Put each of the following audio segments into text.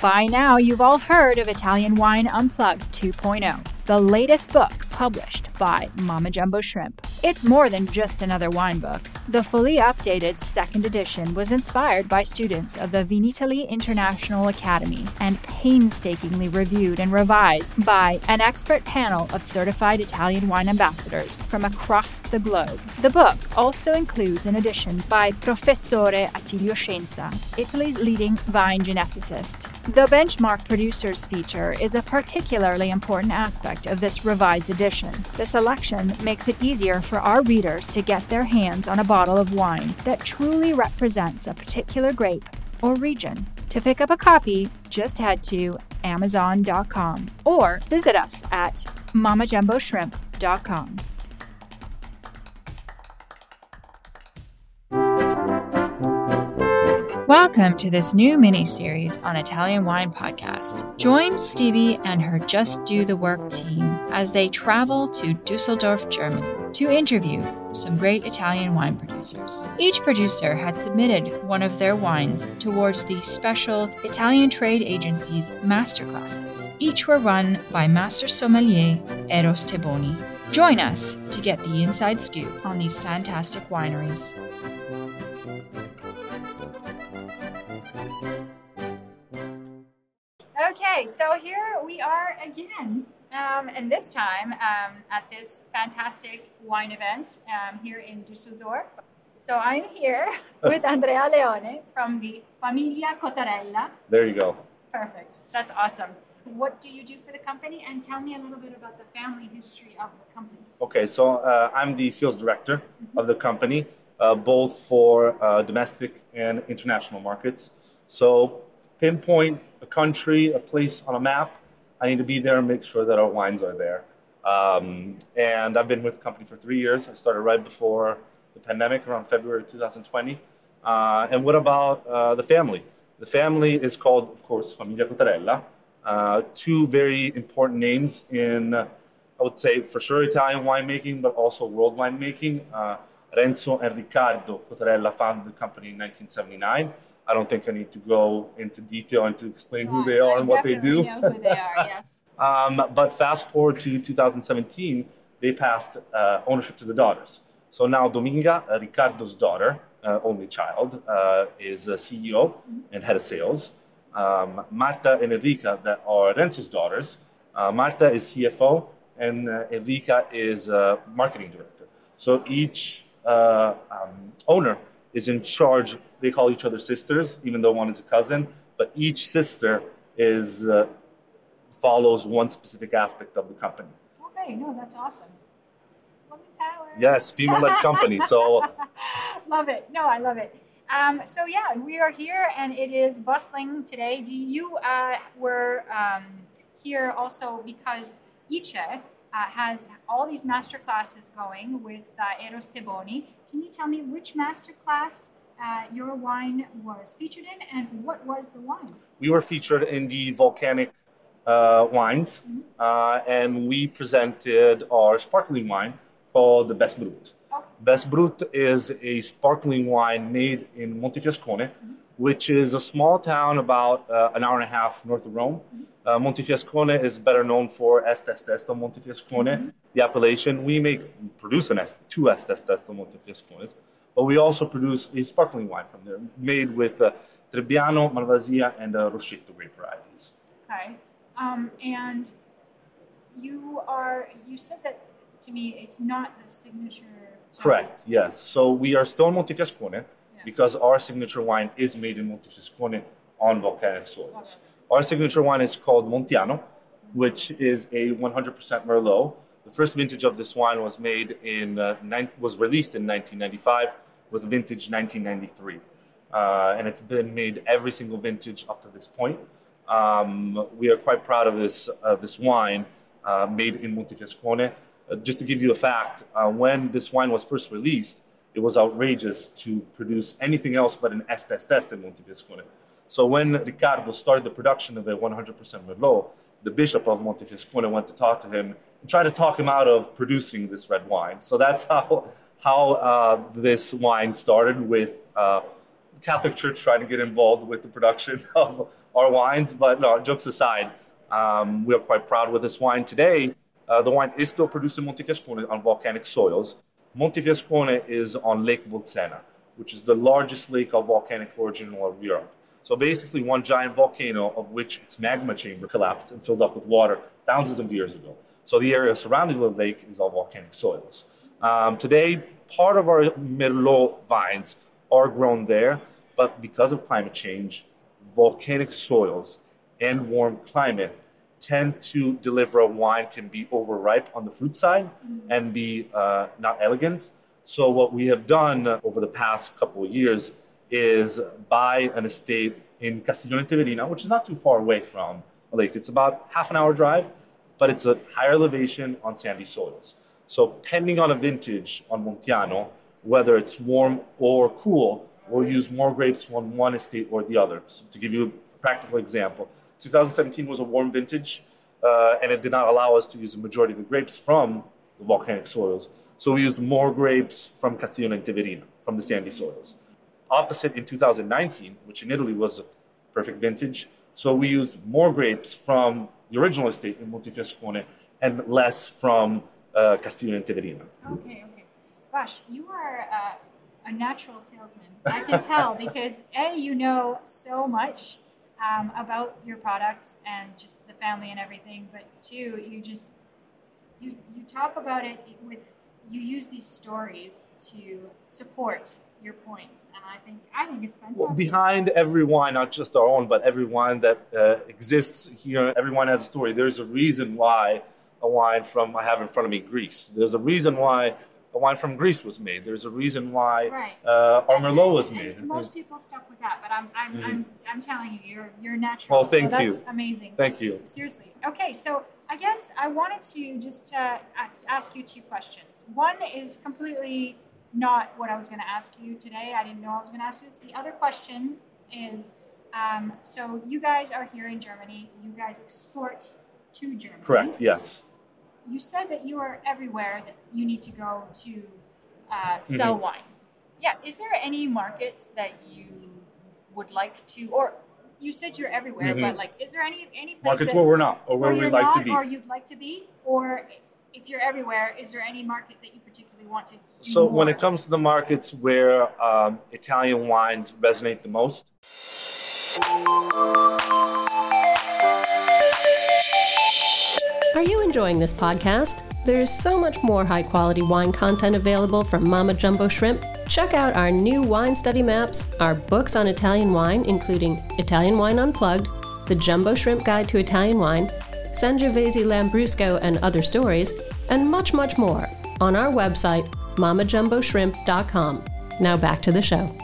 By now, you've all heard of Italian Wine Unplugged 2.0, the latest book published by Mama Jumbo Shrimp. It's more than just another wine book. The fully updated second edition was inspired by students of the Vinitaly International Academy and painstakingly reviewed and revised by an expert panel of certified Italian wine ambassadors from across the globe. The book also includes an edition by Professore Attilio Scienza, Italy's leading vine geneticist. The benchmark producers feature is a particularly important aspect of this revised edition. The selection makes it easier for our readers to get their hands on a bottle of wine that truly represents a particular grape or region. To pick up a copy, just head to Amazon.com or visit us at MamaJumboShrimp.com. Welcome to this new mini series on Italian Wine Podcast. Join Stevie and her Just Do the Work team as they travel to Dusseldorf, Germany, to interview some great Italian wine producers. Each producer had submitted one of their wines towards the special Italian Trade Agency's masterclasses. Each were run by Master Sommelier Eros Teboni. Join us to get the inside scoop on these fantastic wineries. Okay, so here we are again, um, and this time um, at this fantastic wine event um, here in Dusseldorf. So I'm here with Andrea Leone from the Famiglia Cotarella. There you go. Perfect, that's awesome. What do you do for the company? And tell me a little bit about the family history of the company. Okay, so uh, I'm the sales director of the company, uh, both for uh, domestic and international markets. So pinpoint a country, a place on a map, I need to be there and make sure that our wines are there. Um, and I've been with the company for three years. I started right before the pandemic, around February 2020. Uh, and what about uh, the family? The family is called, of course, Famiglia Cotarella. Uh, two very important names in, I would say, for sure Italian winemaking, but also world winemaking. Renzo and Riccardo Cotarella founded the company in 1979. I don't think I need to go into detail and to explain who they are I and what they do. know who they are, yes. Um, but fast forward to 2017, they passed uh, ownership to the daughters. So now Dominga, uh, Riccardo's daughter, uh, only child, uh, is a CEO and head of sales. Um, Marta and Enrica, that are Renzo's daughters. Uh, Marta is CFO and uh, Enrica is uh, marketing director. So each uh, um, owner is in charge. They call each other sisters, even though one is a cousin. But each sister is uh, follows one specific aspect of the company. Okay, no, that's awesome. Woman power. Yes, female-led company. So love it. No, I love it. Um, so yeah, we are here, and it is bustling today. Do you uh, were um, here also because Ice uh, has all these master classes going with uh, Eros Teboni. Can you tell me which master class uh, your wine was featured in, and what was the wine? we were featured in the volcanic uh, wines, uh, and we presented our sparkling wine called the Best Brut. Okay. Best Brut is a sparkling wine made in Montefiascone, which is a small town about uh, an hour and a half north of Rome. Uh, Montefiascone is better known for Est, Est, Est di Montefiascone, the appellation. We make produce an est, two Estes Testo Montefiascones, but we also produce a sparkling wine from there, made with uh, Trebbiano, Malvasia, and uh, grape varieties. Okay. Um, and you are, you said that to me, it's not the signature. Correct, yes. So we are still in Montefiascone because our signature wine is made in Montefiascone on volcanic soils. Our signature wine is called Montiano, which is a 100% Merlot. The first vintage of this wine was made in uh, was released in 1995 with vintage 1993, uh, and it's been made every single vintage up to this point. Um, we are quite proud of this uh, this wine uh, made in Montefiascone. Uh, just to give you a fact, uh, when this wine was first released, it was outrageous to produce anything else but an Est, Est, Est in Montefiascone. So when Riccardo started the production of a 100% Merlot, the bishop of Montefiascone went to talk to him and try to talk him out of producing this red wine. So that's how how uh, this wine started with uh, the Catholic Church trying to get involved with the production of our wines. But no, jokes aside, um, we are quite proud with this wine today. Uh, the wine is still produced in Montefiascone on volcanic soils. Montefiascone is on Lake Bolsena, which is the largest lake of volcanic origin in all of Europe. So basically, one giant volcano of which its magma chamber collapsed and filled up with water thousands of years ago. So the area surrounding the lake is all volcanic soils. Um, today, part of our Merlot vines are grown there, but because of climate change, volcanic soils and warm climate tend to deliver a wine can be overripe on the fruit side and be uh, not elegant. So what we have done over the past couple of years is buy an estate in Castiglione Teverina, which is not too far away from the lake. It's about half an hour drive, but it's a higher elevation on sandy soils. So depending on a vintage on Montiano, whether it's warm or cool, we'll use more grapes on one estate or the other. So to give you a practical example, 2017 was a warm vintage, uh, and it did not allow us to use the majority of the grapes from the volcanic soils. So we used more grapes from Castiglione Teverina, from the sandy soils. Opposite in 2019, which in Italy was a perfect vintage, so we used more grapes from the original estate in Montefiascone and less from uh, Castiglione Teverina. Okay, okay. Gosh, you are uh, a natural salesman. I can tell because A, you know so much um, about your products and just the family and everything, but two, you just you you talk about it with you use these stories to support your points, and I think I think it's fantastic. Well, behind every wine, not just our own, but every wine that uh, exists here, every wine has a story. There's a reason why a wine from I have in front of me Greece. There's a reason why wine from Greece was made. There's a reason why Right. uh, And- Merlot and- was and made. Most people stuck with that, but I'm I'm, Mhm. I'm, I'm telling you, you're you're natural. Well, thank so you. that's amazing. Thank you. Seriously. Okay, so I guess I wanted to just uh, ask you two questions. One is completely not what I was going to ask you today. I didn't know I was going to ask you this. The other question is um, so you guys are here in Germany, you guys export to Germany. Correct. Yes. You said that you are everywhere that you need to go to uh, sell Mm-hmm. wine. Yeah, is there any markets that you would like to, or you said you're everywhere, Mhm. but like, is there any any place Markets that, where we're not, or where where we'd you're like not, to be. or you'd like to be, or if you're everywhere, is there any market that you particularly want to? Do So when it comes to the markets where um, Italian wines resonate the most, Are you enjoying this podcast? There's so much more high quality wine content available from Mama Jumbo Shrimp. Check out our new wine study maps, our books on Italian wine, including Italian Wine Unplugged, The Jumbo Shrimp Guide to Italian Wine, Sangiovese Lambrusco and Other Stories, and much, much more on our website, mamajumboshrimp.com. Now back to the show.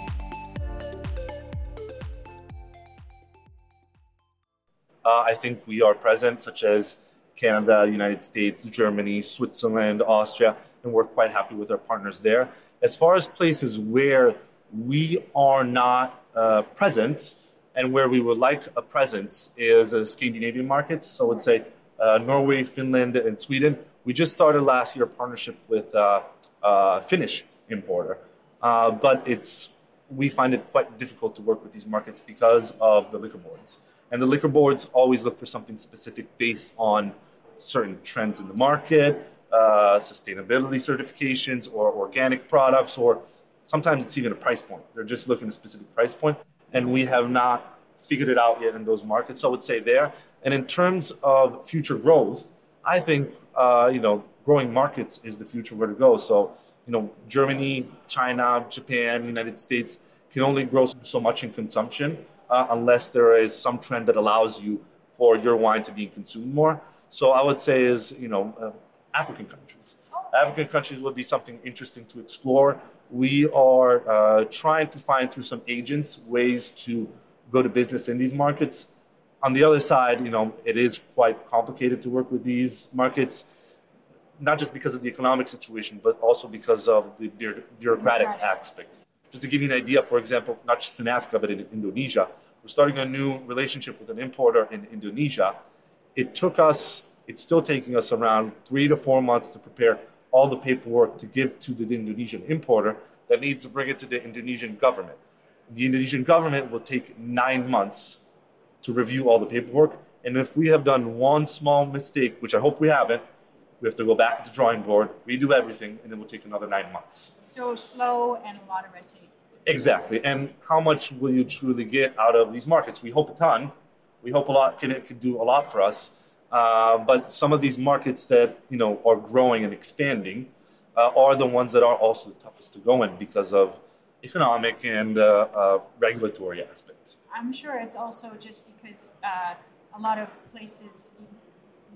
uh, I think we are present, such as Canada, United States, Germany, Switzerland, Austria, and we're quite happy with our partners there. As far as places where we are not uh, present and where we would like a presence is uh, Scandinavian markets. So I would say uh, Norway, Finland, and Sweden. We just started last year a partnership with uh, a Finnish importer, uh, but it's we find it quite difficult to work with these markets because of the liquor boards. And the liquor boards always look for something specific based on certain trends in the market, uh, sustainability certifications, or organic products, or sometimes it's even a price point. They're just looking at a specific price point, and we have not figured it out yet in those markets. So I would say there. And in terms of future growth, I think uh, you know growing markets is the future where to go. So you know Germany, China, Japan, United States can only grow so much in consumption uh, unless there is some trend that allows you for your wine to be consumed more. So I would say is you know uh, African countries. African countries would be something interesting to explore. We are uh, trying to find through some agents ways to go to business in these markets. On the other side, you know, it is quite complicated to work with these markets, not just because of the economic situation, but also because of the bureaucratic Bureaucratic. aspect. Just to give you an idea, for example, not just in Africa, but in Indonesia, we're starting a new relationship with an importer in Indonesia. It took us, it's still taking us around three to four months to prepare all the paperwork to give to the Indonesian importer that needs to bring it to the Indonesian government. the Indonesian government will take nine months to review all the paperwork. And if we have done one small mistake, which I hope we haven't, we have to go back to the drawing board, redo everything, and then we'll take another nine months. So slow and a lot of red tape. Exactly. And how much will you truly get out of these markets? We hope a ton. We hope a lot can it could do a lot for us. Uh, but some of these markets that you know are growing and expanding uh, are the ones that are also the toughest to go in because of economic and uh, uh regulatory aspects. I'm sure it's also just because uh, a lot of places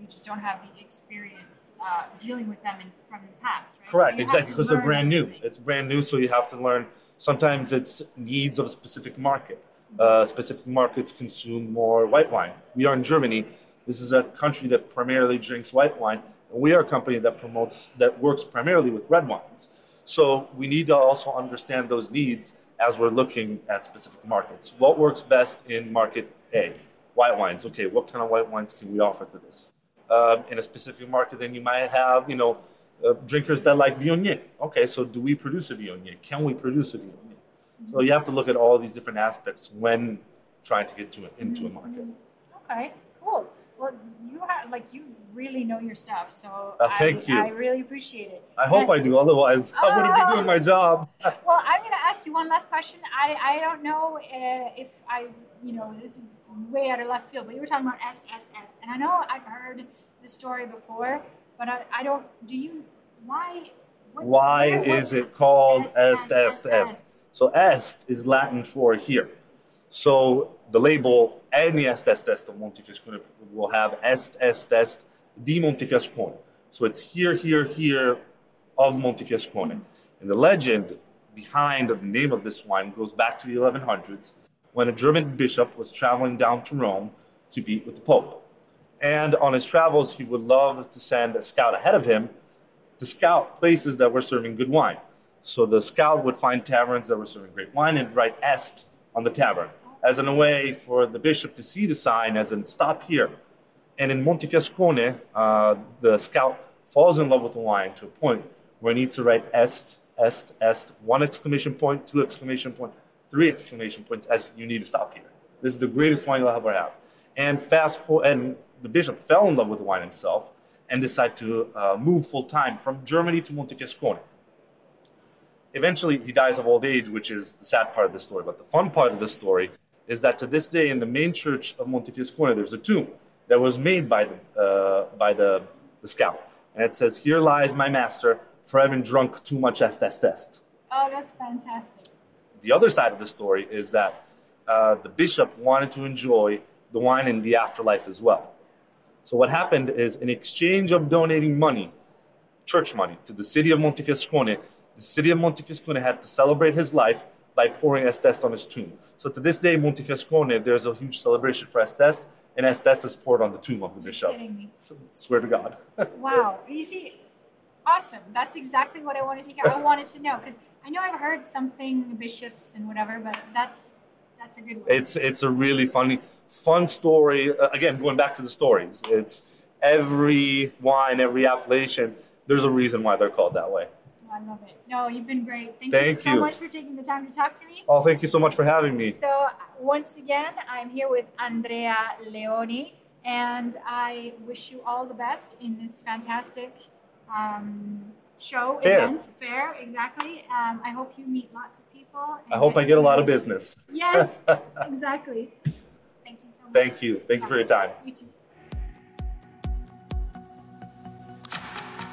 you, just don't have the experience uh, dealing with them in, from the past, right? Correct, so exactly, because they're brand new. It's brand new, so you have to learn. Sometimes it's needs of a specific market. Uh, specific markets consume more white wine. We are in Germany. This is a country that primarily drinks white wine. And we are a company that promotes, that works primarily with red wines. So we need to also understand those needs as we're looking at specific markets. What works best in market A? White wines. Okay, what kind of white wines can we offer to this? Um, in a specific market, then you might have, you know, uh, drinkers that like Viognier. Okay, so do we produce a Viognier? Can we produce a Viognier? So you have to look at all these different aspects when trying to get to into a market. Okay, cool. Well, have like you really know your stuff, so Uh, thank I, you. I really appreciate it. I hope I do, otherwise I wouldn't be doing my job. Well, I'm going to ask you one last question. I, I don't know uh, if I, you know, this is way out of left field, but you were talking about est. And I know I've heard the story before, but I, I don't, do you, why? What, Why is it called est, est, est? So est is Latin for here. So the label any est, est, est of Montefiascone will have est, est, est di Montefiascone. So it's here, here, here of Montefiascone. And the legend behind the name of this wine goes back to the 1100s when a German bishop was traveling down to Rome to meet with the Pope. And on his travels, he would love to send a scout ahead of him to scout places that were serving good wine. So the scout would find taverns that were serving great wine and write est on the tavern as in a way for the bishop to see the sign as in stop here. And in Montefiascone, uh, the scout falls in love with the wine to a point where he needs to write est, est, est, one exclamation point, two exclamation point, three exclamation points as you need to stop here. This is the greatest wine you'll ever have. And fast forward, and the bishop fell in love with the wine himself and decided to uh, move full time from Germany to Montefiascone. Eventually, he dies of old age, which is the sad part of the story. But the fun part of the story is that to this day, in the main church of Montefiascone, there's a tomb that was made by the, uh, by the, the scout. And it says, Here lies my master for having drunk too much est, est, est. Oh, that's fantastic. The other side of the story is that uh, the bishop wanted to enjoy the wine in the afterlife as well. So what happened is, in exchange of donating money, church money, to the city of Montefiascone, the city of Montefiascone had to celebrate his life by pouring Estest on his tomb. So to this day, Montefiascone, there's a huge celebration for Estest, and Estest is poured on the tomb of the bishop. kidding me. So, swear to God. Wow. You see, awesome. That's exactly what I wanted to hear. I wanted to know because I know I've heard something bishops and whatever, but that's that's a good one. it's it's a really funny fun story uh, again going back to the stories it's every wine every appellation there's a reason why they're called that way I love it. No, you've been great. Thank, you so you. much for taking the time to talk to me. oh thank you so much for having me So once again, I'm here with Andrea Leone, and I wish you all the best in this fantastic um, show Fair. event fair. Exactly. Um, I hope you meet lots of people. i hope i get a lot of business Yes, exactly. Thank you so much. thank you thank you for your time You too.